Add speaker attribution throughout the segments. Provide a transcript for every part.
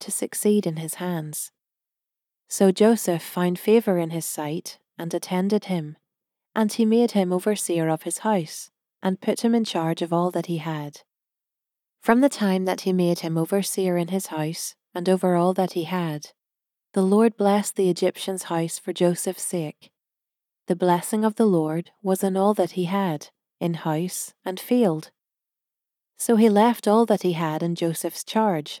Speaker 1: to succeed in his hands. So Joseph found favour in his sight, and attended him, and he made him overseer of his house, and put him in charge of all that he had. From the time that he made him overseer in his house, and over all that he had, the Lord blessed the Egyptian's house for Joseph's sake. The blessing of the Lord was in all that he had, in house and field. So he left all that he had in Joseph's charge,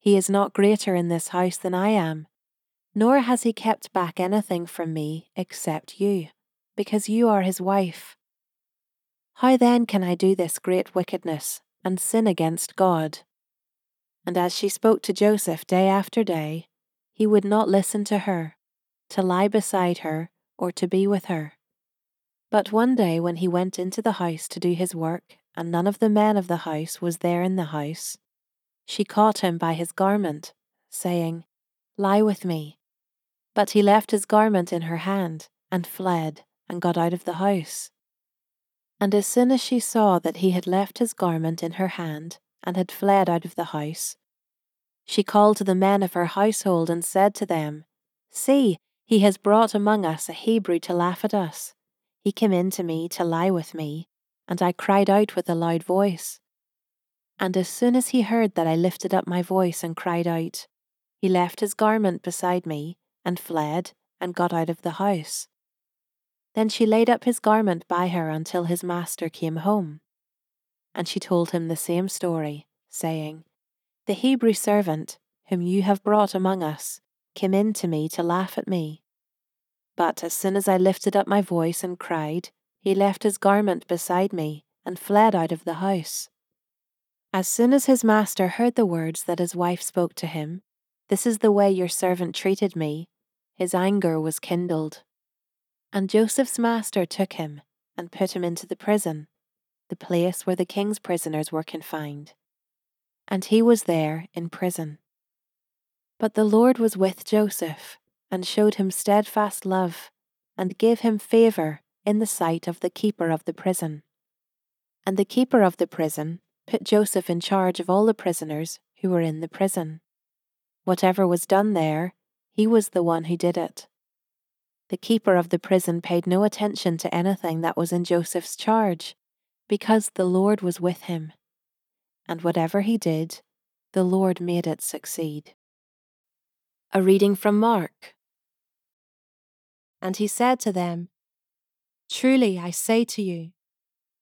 Speaker 1: He is not greater in this house than I am, nor has he kept back anything from me except you, because you are his wife. How then can I do this great wickedness and sin against God? And as she spoke to Joseph day after day, he would not listen to her, to lie beside her, or to be with her. But one day when he went into the house to do his work, and none of the men of the house was there in the house, she caught him by his garment, saying, Lie with me. But he left his garment in her hand, and fled, and got out of the house. And as soon as she saw that he had left his garment in her hand, and had fled out of the house, she called to the men of her household and said to them, See, he has brought among us a Hebrew to laugh at us. He came in to me to lie with me, and I cried out with a loud voice. And as soon as he heard that I lifted up my voice and cried out, he left his garment beside me, and fled, and got out of the house. Then she laid up his garment by her until his master came home. And she told him the same story, saying, The Hebrew servant, whom you have brought among us, came in to me to laugh at me. But as soon as I lifted up my voice and cried, he left his garment beside me and fled out of the house. As soon as his master heard the words that his wife spoke to him, This is the way your servant treated me, his anger was kindled. And Joseph's master took him and put him into the prison, the place where the king's prisoners were confined. And he was there in prison. But the Lord was with Joseph and showed him steadfast love and gave him favour in the sight of the keeper of the prison. And the keeper of the prison put Joseph in charge of all the prisoners who were in the prison. Whatever was done there, he was the one who did it. The keeper of the prison paid no attention to anything that was in Joseph's charge, because the Lord was with him. And whatever he did, the Lord made it succeed. A reading from Mark. And he said to them, Truly, I say to you,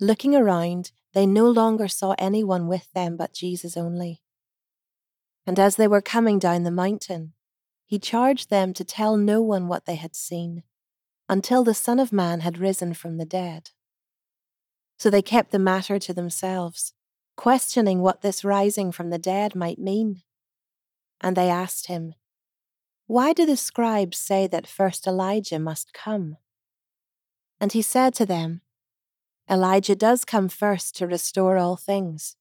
Speaker 1: looking around, they no longer saw anyone with them but Jesus only. And as they were coming down the mountain, he charged them to tell no one what they had seen until the Son of Man had risen from the dead. So they kept the matter to themselves, questioning what this rising from the dead might mean. And they asked him, Why do the scribes say that first Elijah must come? And he said to them, Elijah does come first to restore all things.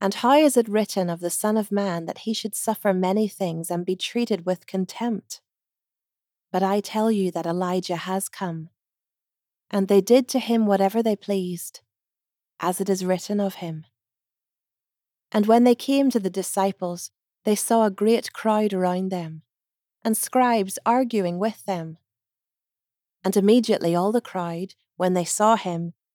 Speaker 1: And how is it written of the Son of Man that he should suffer many things and be treated with contempt? But I tell you that Elijah has come. And they did to him whatever they pleased, as it is written of him. And when they came to the disciples, they saw a great crowd around them, and scribes arguing with them. And immediately all the crowd, when they saw him,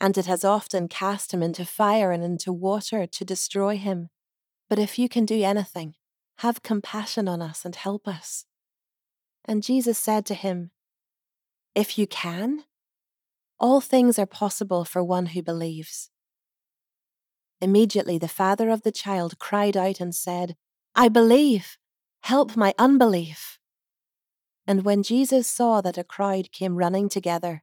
Speaker 1: and it has often cast him into fire and into water to destroy him. But if you can do anything, have compassion on us and help us. And Jesus said to him, If you can, all things are possible for one who believes. Immediately the father of the child cried out and said, I believe, help my unbelief. And when Jesus saw that a crowd came running together,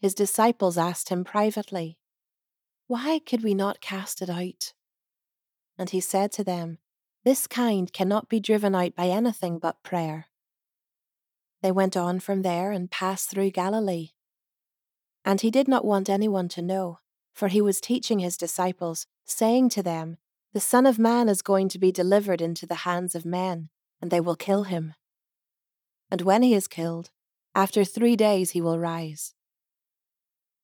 Speaker 1: his disciples asked him privately, Why could we not cast it out? And he said to them, This kind cannot be driven out by anything but prayer. They went on from there and passed through Galilee. And he did not want anyone to know, for he was teaching his disciples, saying to them, The Son of Man is going to be delivered into the hands of men, and they will kill him. And when he is killed, after three days he will rise.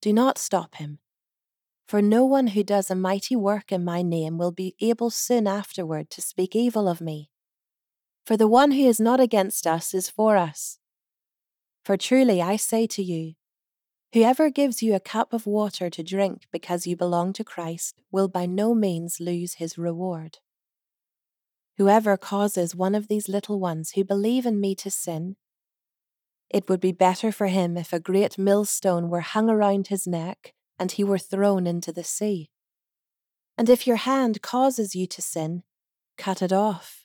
Speaker 1: do not stop him. For no one who does a mighty work in my name will be able soon afterward to speak evil of me. For the one who is not against us is for us. For truly I say to you, whoever gives you a cup of water to drink because you belong to Christ will by no means lose his reward. Whoever causes one of these little ones who believe in me to sin, it would be better for him if a great millstone were hung around his neck and he were thrown into the sea. And if your hand causes you to sin, cut it off.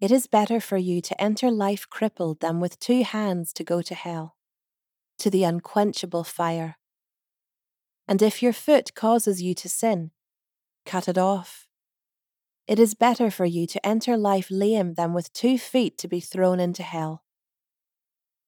Speaker 1: It is better for you to enter life crippled than with two hands to go to hell, to the unquenchable fire. And if your foot causes you to sin, cut it off. It is better for you to enter life lame than with two feet to be thrown into hell.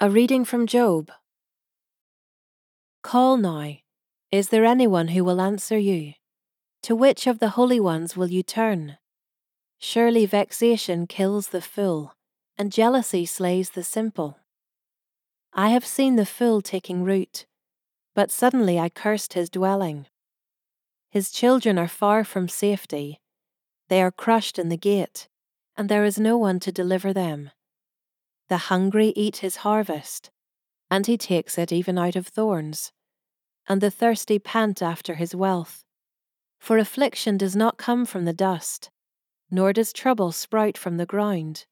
Speaker 1: A reading from Job. Call now. Is there anyone who will answer you? To which of the holy ones will you turn? Surely vexation kills the fool, and jealousy slays the simple. I have seen the fool taking root, but suddenly I cursed his dwelling. His children are far from safety. They are crushed in the gate, and there is no one to deliver them. The hungry eat his harvest, and he takes it even out of thorns. And the thirsty pant after his wealth. For affliction does not come from the dust, nor does trouble sprout from the ground.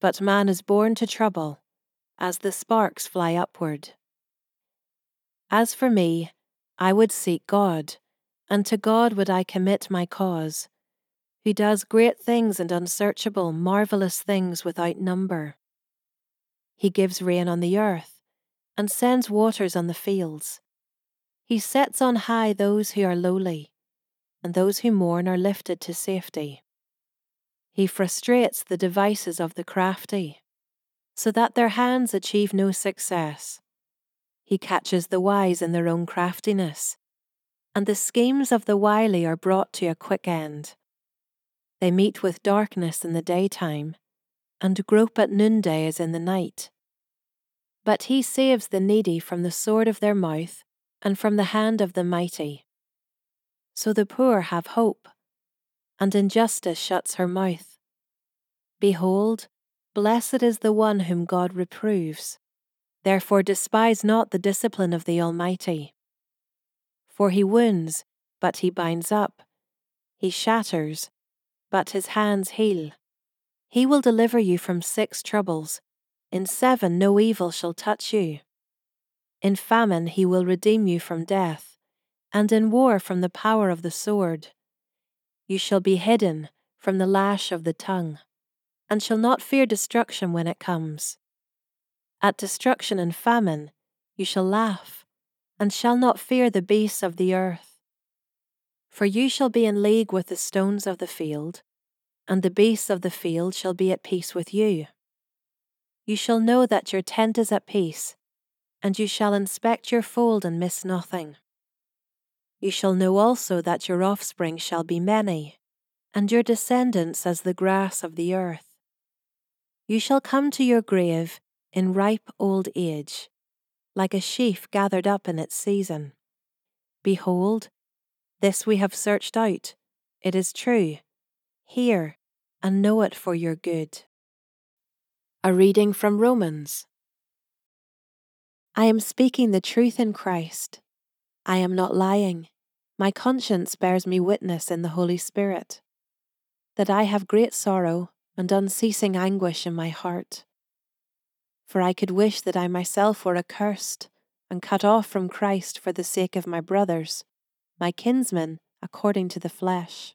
Speaker 1: But man is born to trouble, as the sparks fly upward. As for me, I would seek God and to God would I commit my cause, who does great things and unsearchable, marvellous things without number. He gives rain on the earth, and sends waters on the fields. He sets on high those who are lowly, and those who mourn are lifted to safety. He frustrates the devices of the crafty, so that their hands achieve no success. He catches the wise in their own craftiness and the schemes of the wily are brought to a quick end. They meet with darkness in the daytime, and grope at noonday as in the night. But he saves the needy from the sword of their mouth and from the hand of the mighty. So the poor have hope, and injustice shuts her mouth. Behold, blessed is the one whom God reproves. Therefore despise not the discipline of the Almighty. For he wounds, but he binds up. He shatters, but his hands heal. He will deliver you from six troubles. In seven no evil shall touch you. In famine he will redeem you from death, and in war from the power of the sword. You shall be hidden from the lash of the tongue, and shall not fear destruction when it comes. At destruction and famine you shall laugh and shall not fear the beasts of the earth. For you shall be in league with the stones of the field, and the beasts of the field shall be at peace with you. You shall know that your tent is at peace, and you shall inspect your fold and miss nothing. You shall know also that your offspring shall be many, and your descendants as the grass of the earth. You shall come to your grave in ripe old age like a sheaf gathered up in its season. Behold, this we have searched out, it is true. Hear and know it for your good. A reading from Romans. I am speaking the truth in Christ. I am not lying. My conscience bears me witness in the Holy Spirit that I have great sorrow and unceasing anguish in my heart for I could wish that I myself were accursed and cut off from Christ for the sake of my brothers, my kinsmen according to the flesh.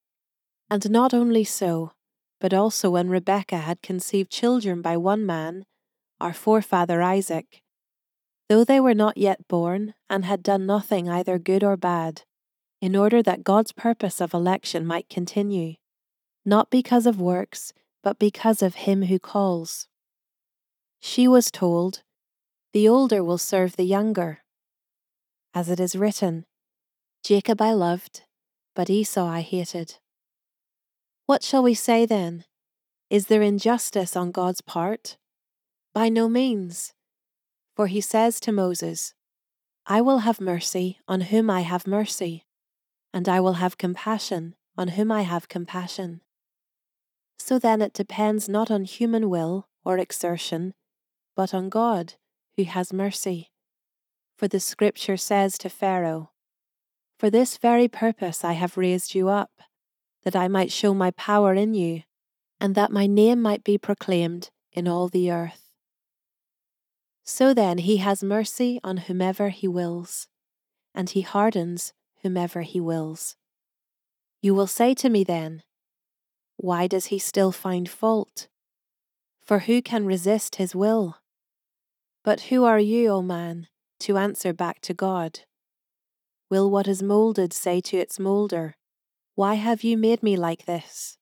Speaker 1: And not only so, but also when Rebekah had conceived children by one man, our forefather Isaac, though they were not yet born and had done nothing either good or bad, in order that God's purpose of election might continue, not because of works, but because of him who calls. She was told, The older will serve the younger. As it is written, Jacob I loved, but Esau I hated. What shall we say then? Is there injustice on God's part? By no means. For he says to Moses, I will have mercy on whom I have mercy, and I will have compassion on whom I have compassion. So then it depends not on human will or exertion, but on God, who has mercy. For the Scripture says to Pharaoh, For this very purpose I have raised you up, that I might show my power in you, and that my name might be proclaimed in all the earth. So then he has mercy on whomever he wills, and he hardens whomever he wills. You will say to me then, Why does he still find fault? For who can resist his will? But who are you, O man, to answer back to God? Will what is moulded say to its moulder, Why have you made me like this?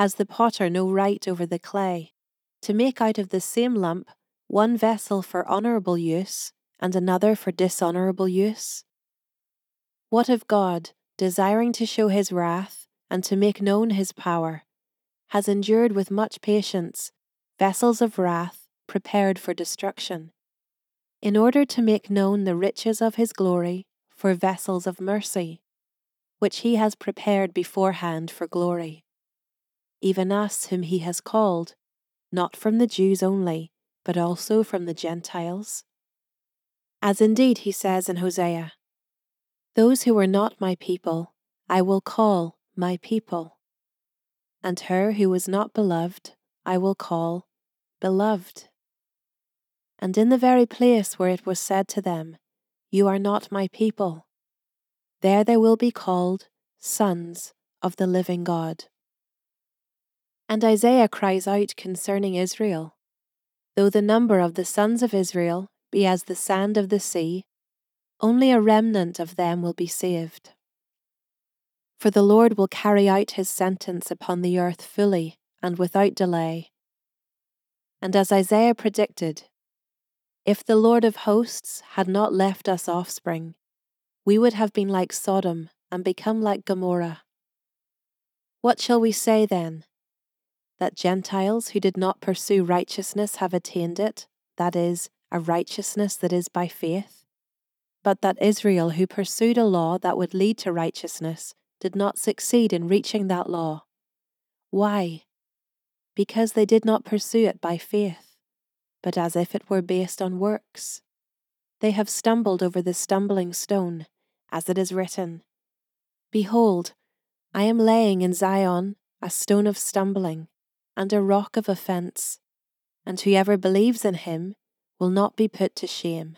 Speaker 1: Has the potter no right over the clay, to make out of the same lump one vessel for honourable use and another for dishonourable use? What if God, desiring to show his wrath and to make known his power, has endured with much patience vessels of wrath prepared for destruction, in order to make known the riches of his glory for vessels of mercy, which he has prepared beforehand for glory? Even us whom he has called, not from the Jews only, but also from the Gentiles? As indeed he says in Hosea, those who were not my people, I will call my people. And her who was not beloved, I will call beloved. And in the very place where it was said to them, You are not my people, there they will be called sons of the living God. And Isaiah cries out concerning Israel Though the number of the sons of Israel be as the sand of the sea, only a remnant of them will be saved. For the Lord will carry out his sentence upon the earth fully and without delay. And as Isaiah predicted, if the Lord of hosts had not left us offspring, we would have been like Sodom and become like Gomorrah. What shall we say then? That Gentiles who did not pursue righteousness have attained it, that is, a righteousness that is by faith? but that Israel, who pursued a law that would lead to righteousness, did not succeed in reaching that law. Why? Because they did not pursue it by faith, but as if it were based on works. They have stumbled over the stumbling stone, as it is written Behold, I am laying in Zion a stone of stumbling and a rock of offence, and whoever believes in him will not be put to shame.